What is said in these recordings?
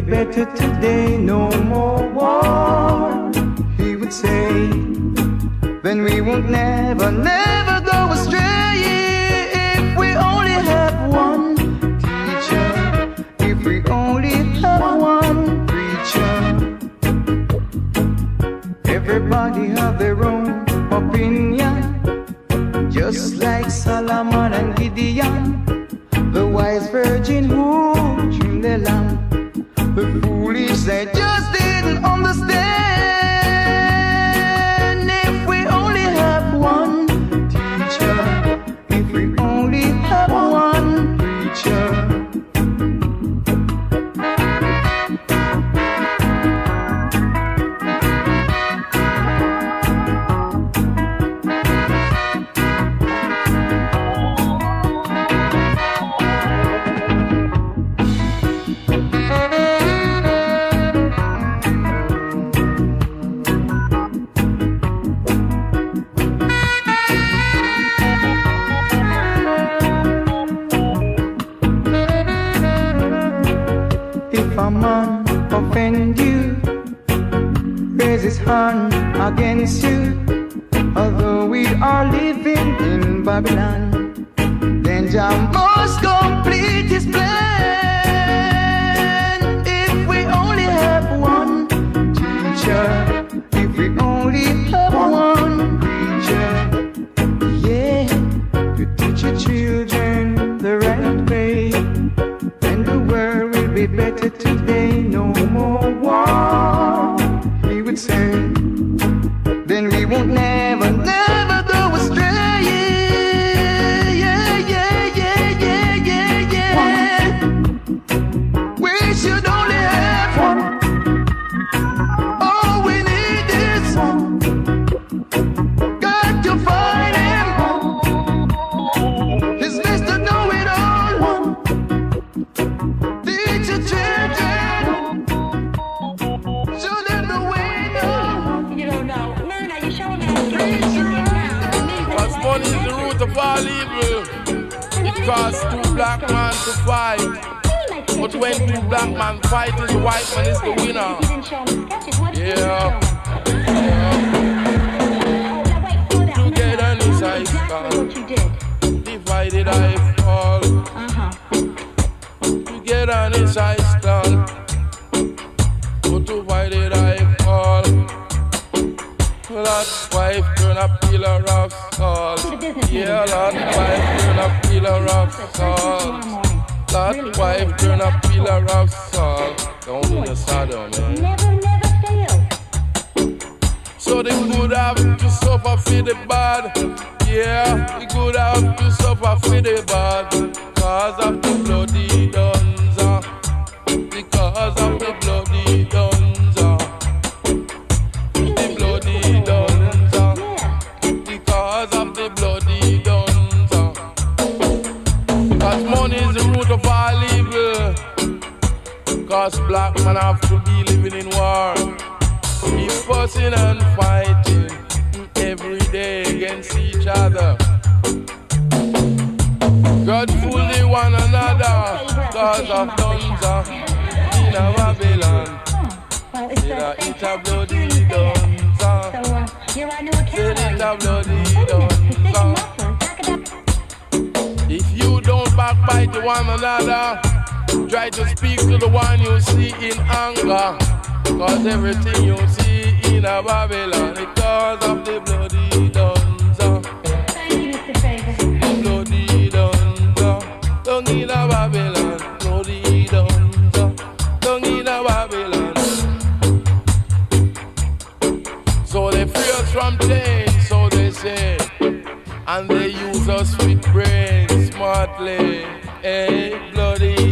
Better today, no more war, he would say. Then we won't never, never go astray if we only have one teacher. If we only have one preacher. Everybody have their own opinion, just like Solomon and Gideon, the wise virgin who dreamed the lamp. The police—they just didn't understand. If you don't backbite one another, try to speak to the one you see in anger. Cause everything you see in a Babylon, it cause of the bloody dog. say, so they say. And they use us with brains smartly. eh? bloody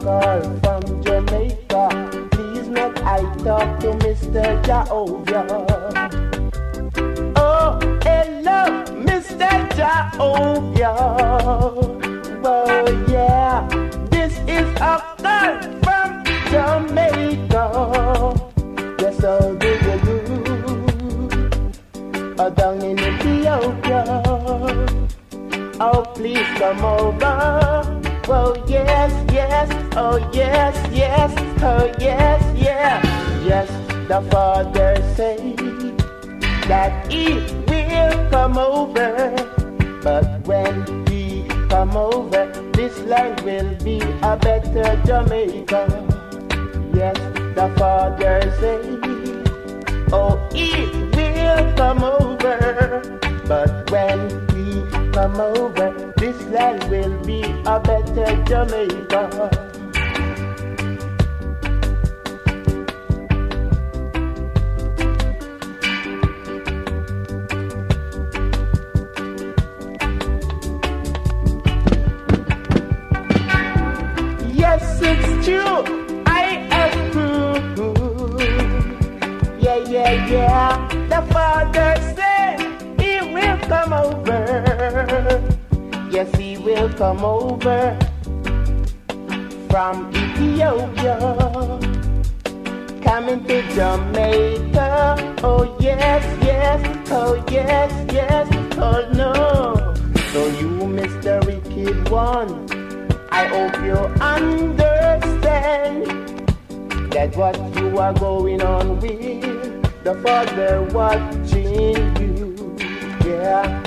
girl from Jamaica. Please not I talk to Mr. Jehovah. Oh, hello, Mr. Jehovah. Oh, yeah, this is a girl from Jamaica. Yes, how do you do? Down in Ethiopia. Oh, please come over oh yes, yes, oh yes, yes, oh yes, yeah. Yes, the Father say that He will come over, but when He come over, this land will be a better Jamaica. Yes, the Father say, oh He will come over, but when He come over this land will be a better Jamaica. come over from Ethiopia, coming to Jamaica. Oh yes, yes, oh yes, yes, oh no. So you Mr. Wicked one, I hope you understand that what you are going on with, the father watching you, yeah.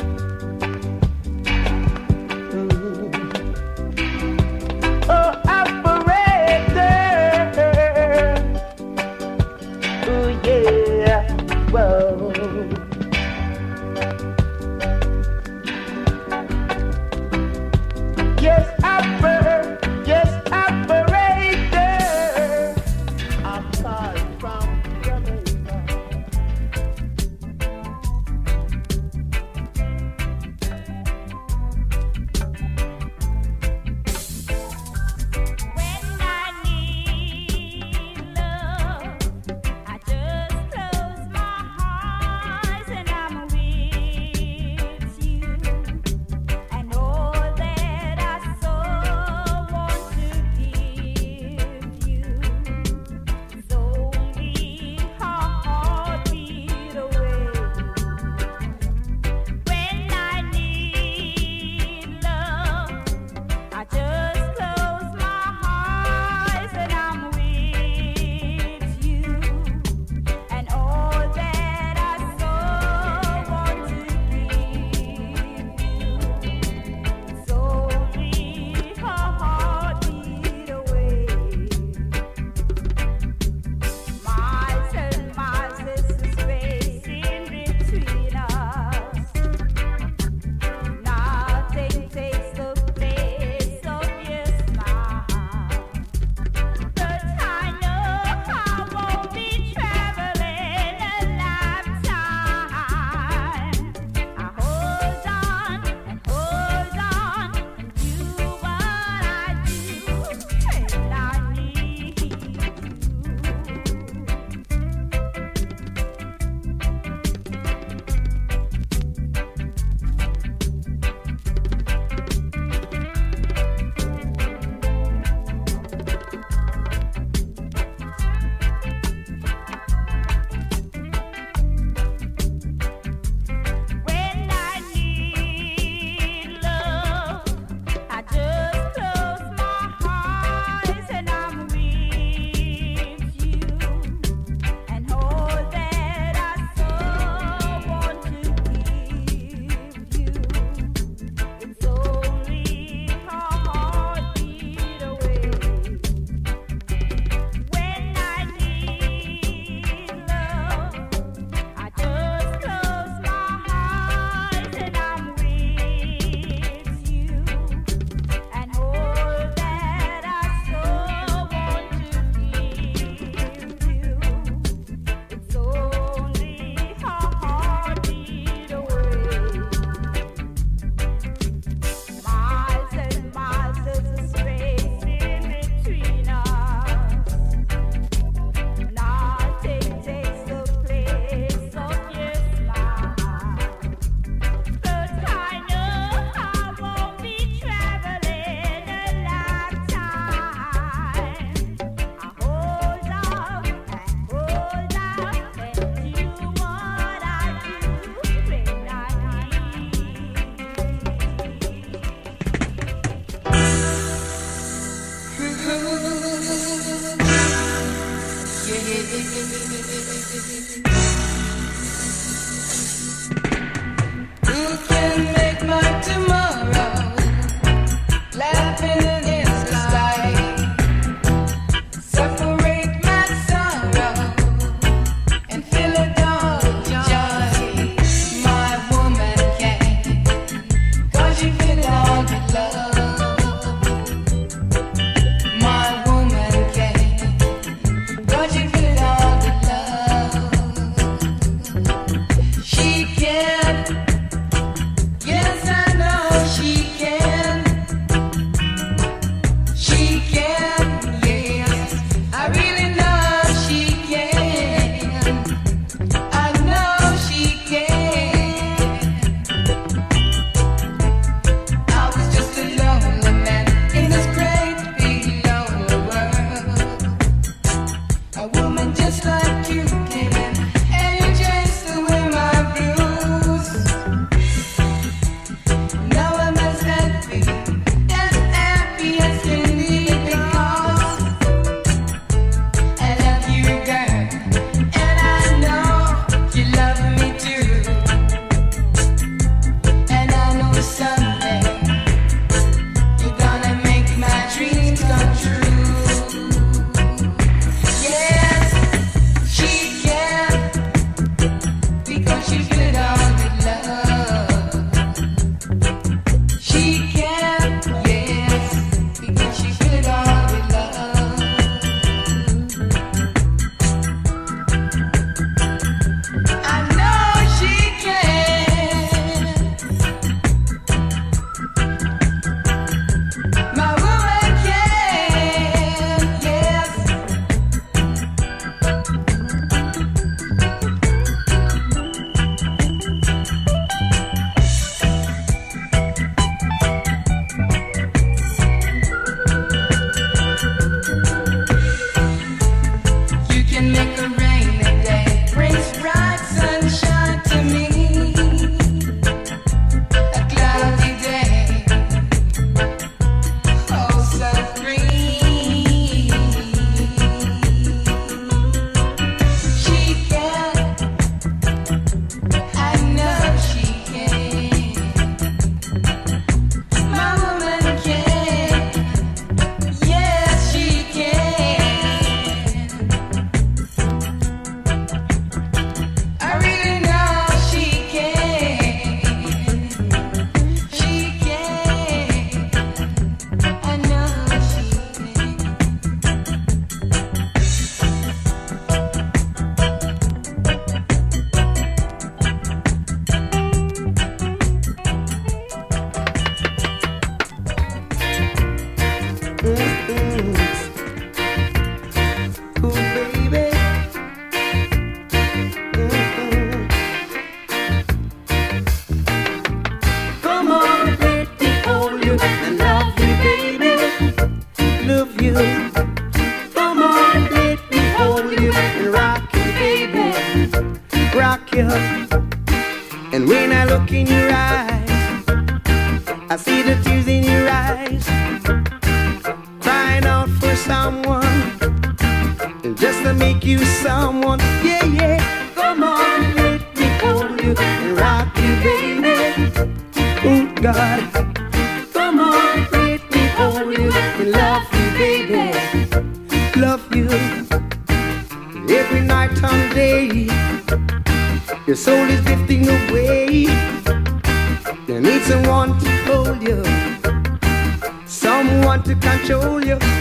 Someone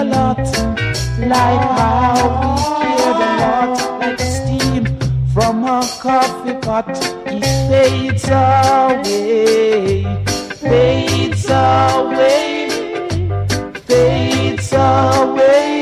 A lot, like how we share the lot, like steam from a coffee pot. It fades away, fades away, fades away.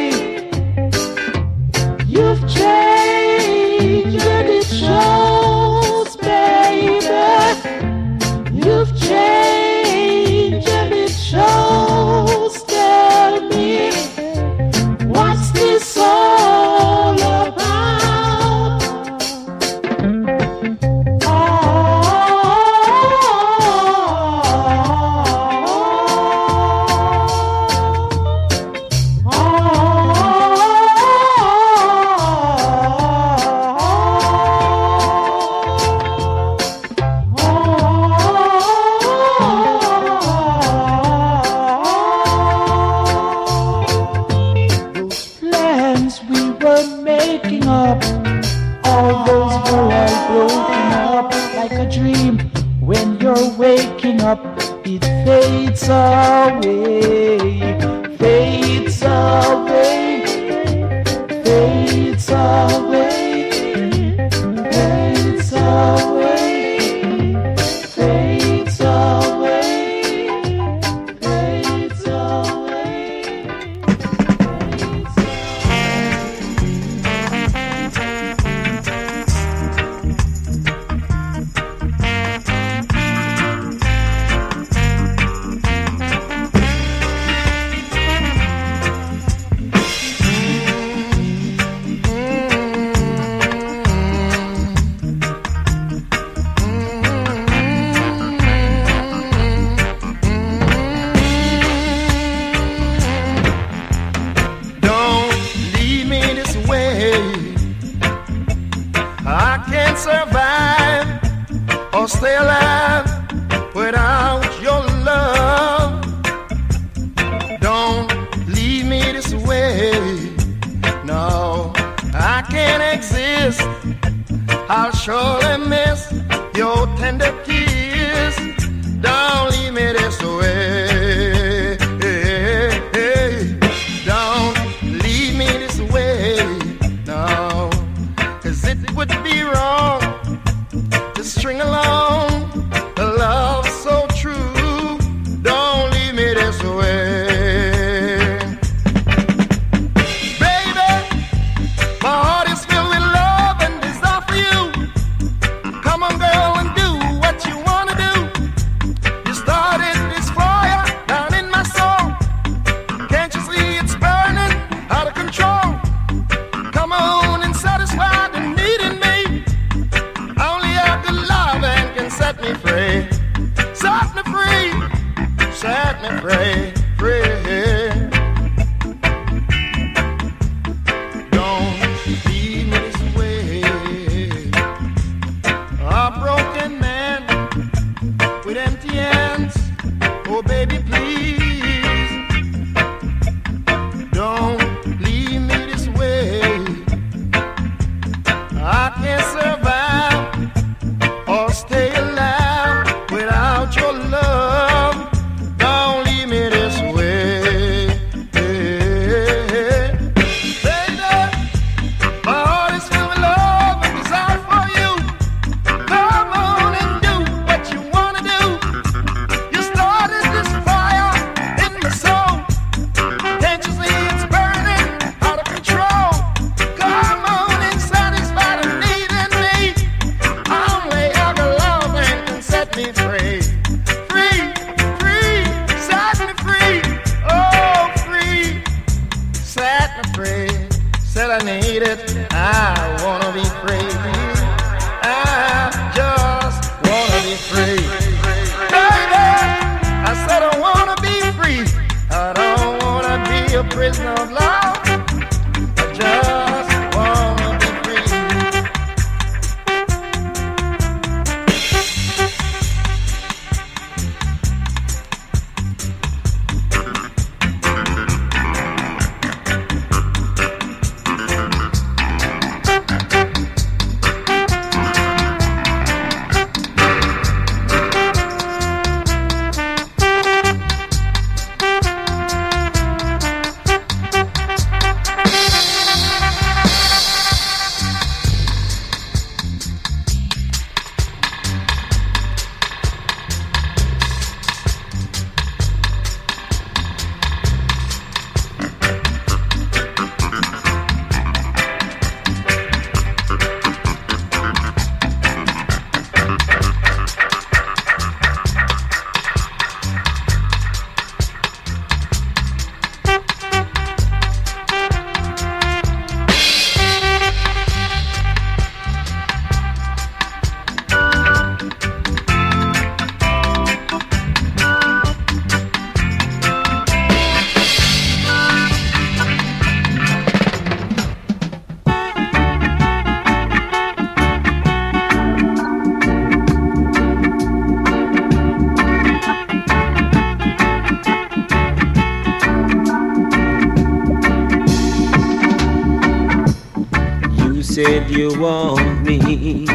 you want me.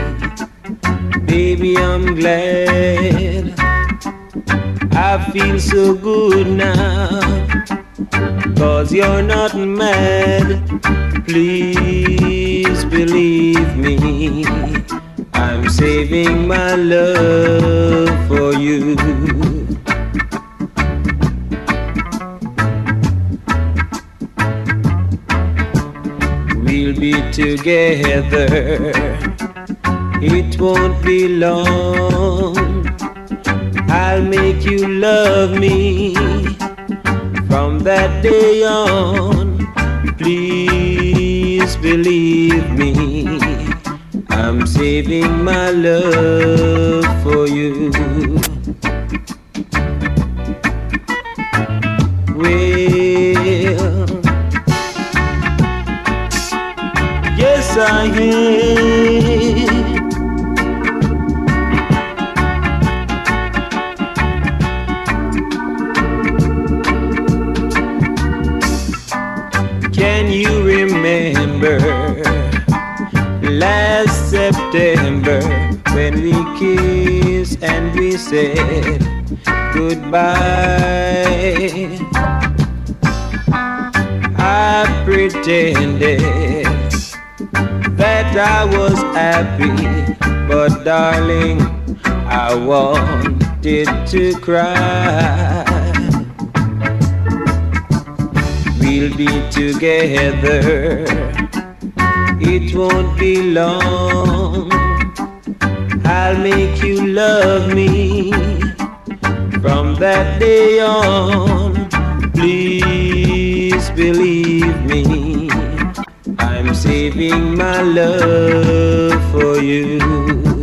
Baby, I'm glad. I feel so good now. Cause you're not mad. Please believe me. I'm saving my love for you. together. It won't be long. I'll make you love me from that day on. I wanted to cry. We'll be together, it won't be long. I'll make you love me from that day on. Please believe me, I'm saving my love for you.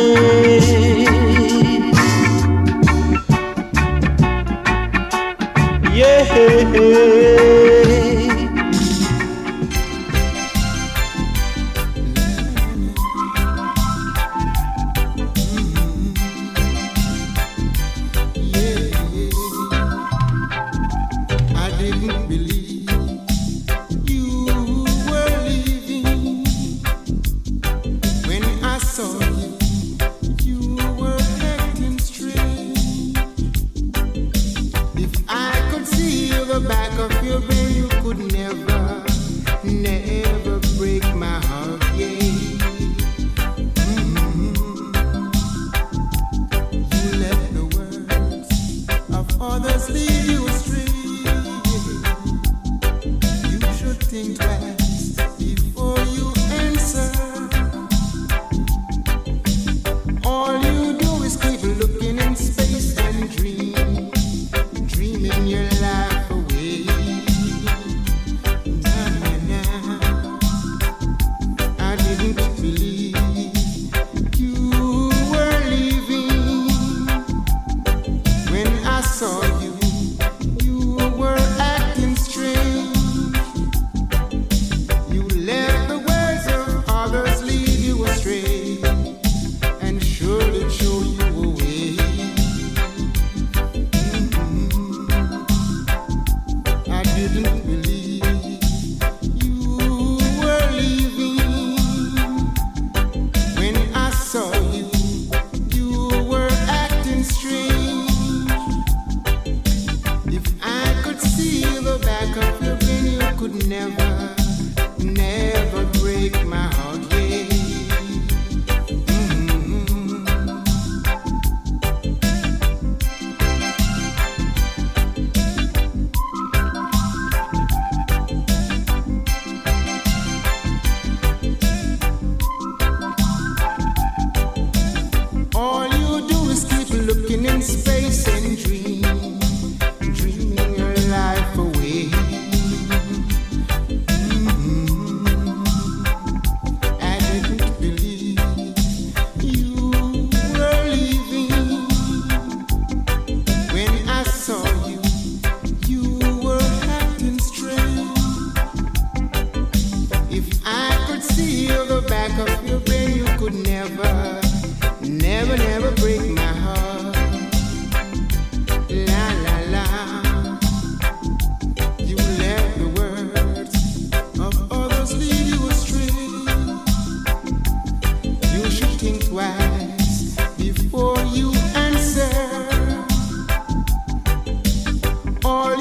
boy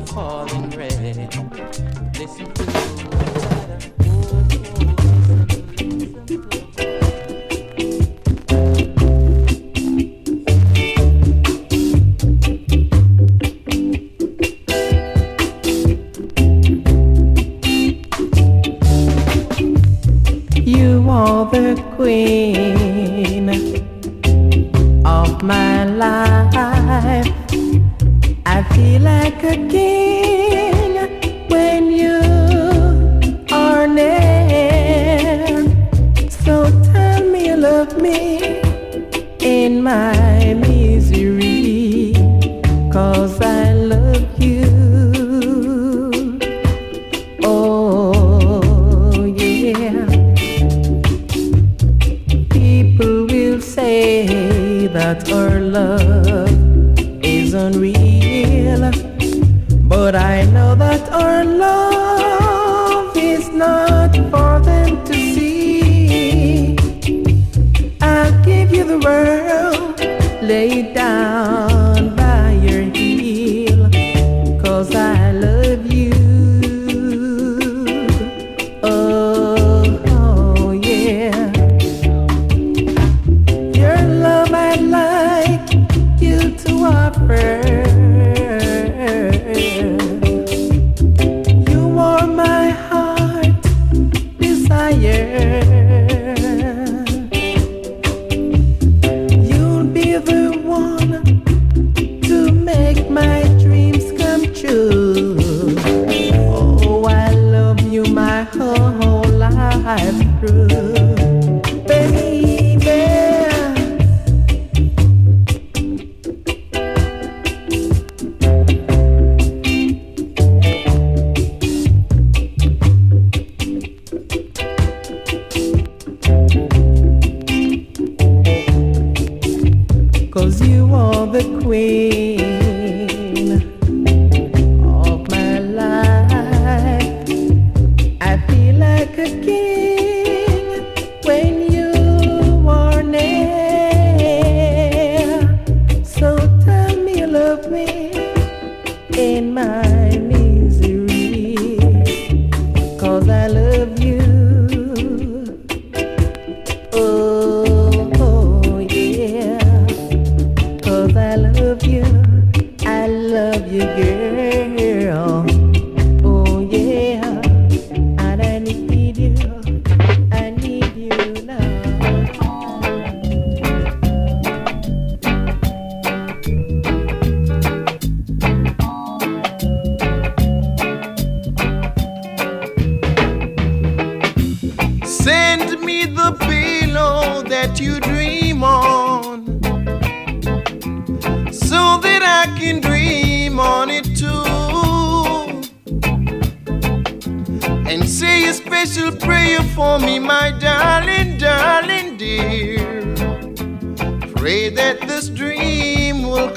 the falling rain. Listen to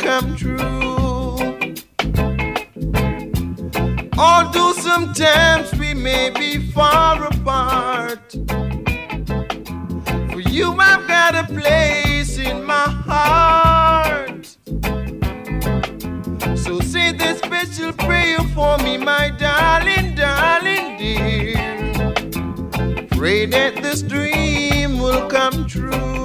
come true. Although sometimes we may be far apart, for you I've got a place in my heart. So say this special prayer for me, my darling, darling dear. Pray that this dream will come true.